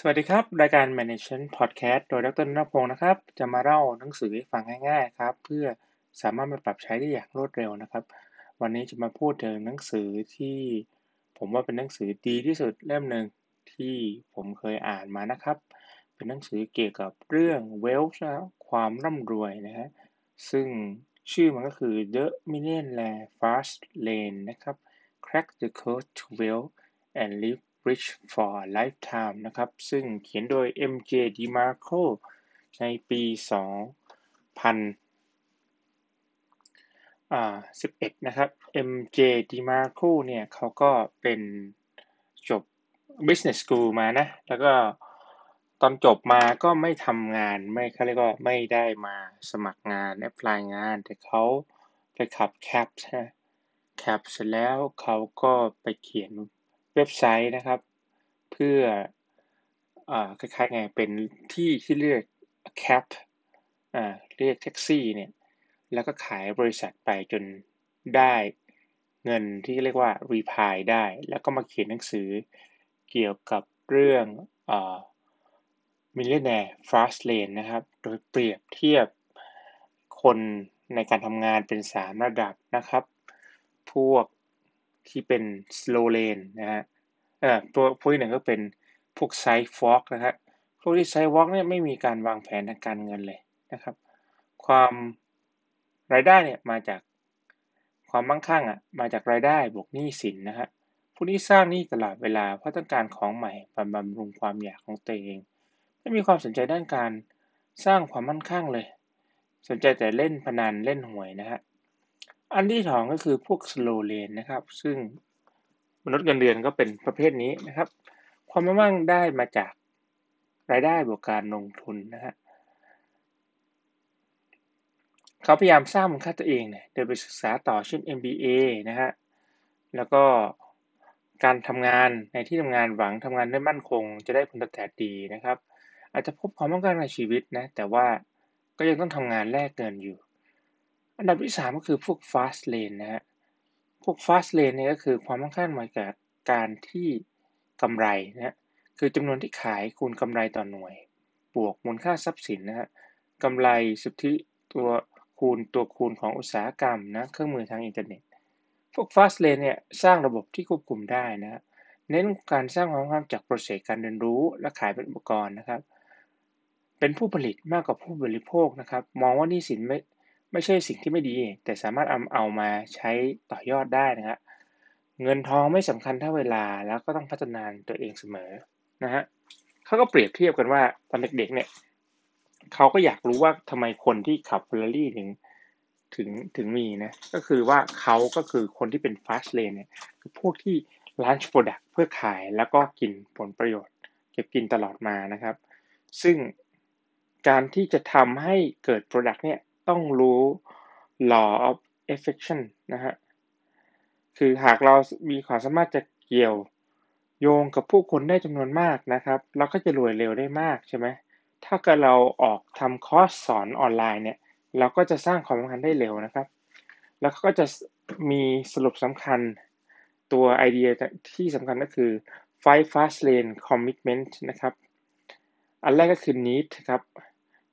สวัสดีครับ รายการ Management Podcast โดยดรนพงศ์นะครับ จะมาเล่าหนังสือให้ฟังง่ายๆครับ เพื่อสามารถมาปรับใช้ได้อย่างรวดเร็วนะครับ วันนี้จะมาพูดถึงหนังสือที่ผมว่าเป็นหนังสือดีที่สุดเล่มหนึ่งที่ผมเคยอ่านมานะครับ เป็นหนังสือเกี่ยวกับเรื่อง wealth นะความร่ำรวยนะฮะซึ่งชื่อมันก็คือ The Millionaire Fast Lane นะครับ Crack the Code to Wealth and Live Rich for Lifetime นะครับ ซึ่งเขียนโดย MJ DeMarco ในปี 2011 นะครับ MJ DeMarco เนี่ยเขาก็เป็นจบ Business School มานะ แล้วก็ตอนจบมาก็ไม่ทำงานไม่เขาเรียกว่าไม่ได้มาสมัครงานแอพพลายงาน แต่เขาไปขับแคปใช่แคปเสร็จแล้วเขาก็ไปเขียน เว็บไซต์นะครับ เพื่ออคล้ายๆไงเป็นที่ที่เรียกแคปเรียกแท็กซี่เนี่ยแล้วก็ขายบริษัทไปจนได้เงินที่เรียกว่ารีพายได้ แล้วก็มาเขียนหนังสือเกี่ยวกับเรื่องอ่า Millionaire Fast Lane นะครับ โดยเปรียบเทียบคนในการทำงานเป็น 3 ระดับนะครับ พวก ที่เป็น slow lane นะฮะอ่อตัวพวกที่หนึ่งก็เป็นพวก side walk นะครับพวกที่ side walk เนี่ยไม่มีการวางแผนทางการเงินเลยนะครับ ความรายได้เนี่ยมาจากความมั่งคั่งอะมาจากรายได้บวกหนี้สินนะฮะผู้ที่สร้างหนี้ตลอดเวลาเพราะต้องการของใหม่บำบำรุงความอยากของตัวเอง ไม่มีความสนใจด้านการสร้างความมั่นคั่งเลย สนใจแต่เล่นพนันเล่นหวยนะฮะ อันที่สองก็คือพวก slow lane นะครับ ซึ่งมนุษย์เงินเดือนก็เป็นประเภทนี้นะครับ ความมั่งได้มาจากรายได้บวกการลงทุนนะฮะเขาพยายามสร้างมูลค่าตัวเองเนี่ยโดยไปศึกษาต่อเช่น MBA นะฮะแล้วก็การทำงานในที่ทำงานหวังทำงานได้มั่นคง จะได้ผลตอบแทนดีนะครับ อาจจะพบความต้องการในชีวิตนะแต่ว่าก็ยังต้องทำงานแลกเงินอยู่ อันดับที่ 3 ก็คือพวก fast lane นะฮะ พวก fast lane เนี่ยก็คือความมั่งคั่งมาจากการที่กำไรนะคือจำนวนที่ขายคูณกำไรต่อหน่วย บวกมูลค่าทรัพย์สินนะฮะกำไรสุทธิตัวคูณตัวคูณของอุตสาหกรรมนะเครื่องมือทางอินเทอร์เน็ต พวก fast lane เนี่ยสร้างระบบที่ควบคุมได้นะเน้นการสร้างความมั่งคั่งจากโปรเซสการเรียนรู้ และขายเป็นอุปกรณ์นะครับ เป็นผู้ผลิตมากกว่าผู้บริโภคนะครับ มองว่านี่สินไม่ ไม่ใช่สิ่งที่ไม่ดี แต่สามารถเอาเอามาใช้ต่อยอดได้นะครับเงินทองไม่สำคัญเท่าเวลาแล้วก็ต้องพัฒนานตัวเองเสมอนะฮะเขาก็เปรียบเทียบกันว่าตอนเด็กๆเนี่ยเขาก็อยากรู้ว่าทำไมคนที่ขับเฟอร์รารี่ถึงถึงถึงมีนะก็คือว่าเขาก็คือคนที่เป็น fast lane เนี่ยคือพวกที่ launch product เพื่อขายแล้วก็กินผลประโยชน์ เก็บกินตลอดมานะครับ ซึ่งการที่จะทำให้เกิด product เนี่ย ต้องรู้ law of affection นะฮะ คือหากเรามีความสามารถจะเกี่ยวโยงกับผู้คนได้จำนวนมากนะครับ เราก็จะรวยเร็วได้มากใช่ไหม ถ้าเกิดเราออกทำคอร์สสอนออนไลน์เนี่ย เราก็จะสร้างความสัมพันธ์ได้เร็วนะครับ แล้วก็จะมีสรุปสำคัญตัวไอเดียที่สำคัญก็คือ five fast lane commitment นะครับ อันแรกก็คือ need ครับ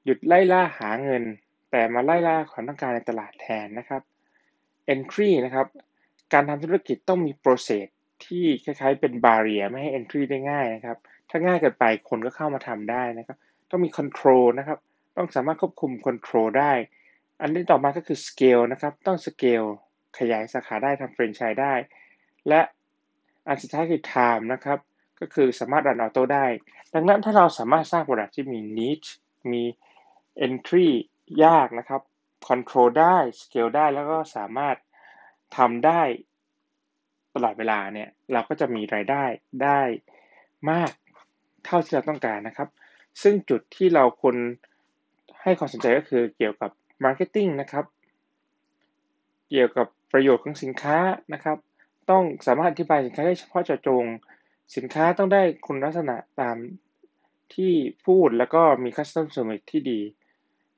หยุดไล่ล่าหาเงิน แต่มาไล่ล่าความต้องการในตลาดแทนนะครับ entry นะครับ การทำธุรกิจต้องมี process ที่คล้ายๆ เป็น barrier ไม่ให้ entry ได้ง่ายนะครับ ถ้าง่ายเกินไปคนก็เข้ามาทำได้นะครับ ต้องมี control นะครับ ต้องสามารถควบคุม control ได้ อันที่ต่อมาก็คือ scale นะครับ ต้อง scale ขยายสาขาได้ทำ franchise ได้ และอันสุดท้ายคือ time นะครับ ก็คือสามารถรันออโต้ได้ ดังนั้นถ้าเราสามารถสร้าง product ที่มี niche มี entry ยากนะครับ control ได้ scale ได้แล้วก็สามารถทำได้ตลอดเวลาเนี่ยเราก็จะมีรายได้ได้มากเท่าที่เราต้องการนะครับ ซึ่งจุดที่เราควรให้ความสนใจก็คือเกี่ยวกับ marketing นะครับ เกี่ยวกับประโยชน์ของสินค้านะครับ ต้องสามารถอธิบายสินค้าได้เฉพาะเจาะจง สินค้าต้องได้คุณลักษณะตามที่พูดแล้วก็มี custom service ที่ดี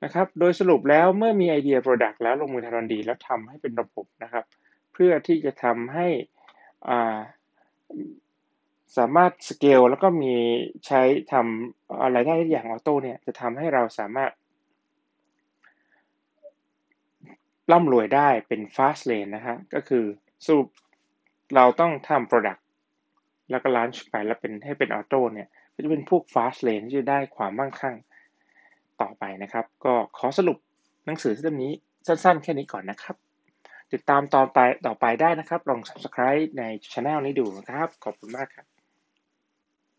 นะครับ โดยสรุปแล้วเมื่อมีไอเดีย product แล้วลงมือทำทันทีแล้วทำให้เป็นระบบนะครับ เพื่อที่จะทำให้สามารถสเกลแล้วก็มีใช้ทำอะไรได้อย่างออโต้เนี่ยจะทำให้เราสามารถร่ำรวยได้เป็น fast lane นะฮะก็คือสรุปเราต้องทำ product แล้วก็ launch ไปแล้วเป็นให้เป็นออโต้เนี่ยก็จะเป็นพวก fast lane ที่จะได้ความมั่งคั่ง ต่อไปนะครับ ก็ขอสรุปหนังสือเล่มนี้สั้นๆ แค่นี้ก่อนนะครับ ติดตามตอนต่อไปได้นะครับ ลอง subscribe ใน channel นี้ดูนะครับ ขอบคุณมากครับ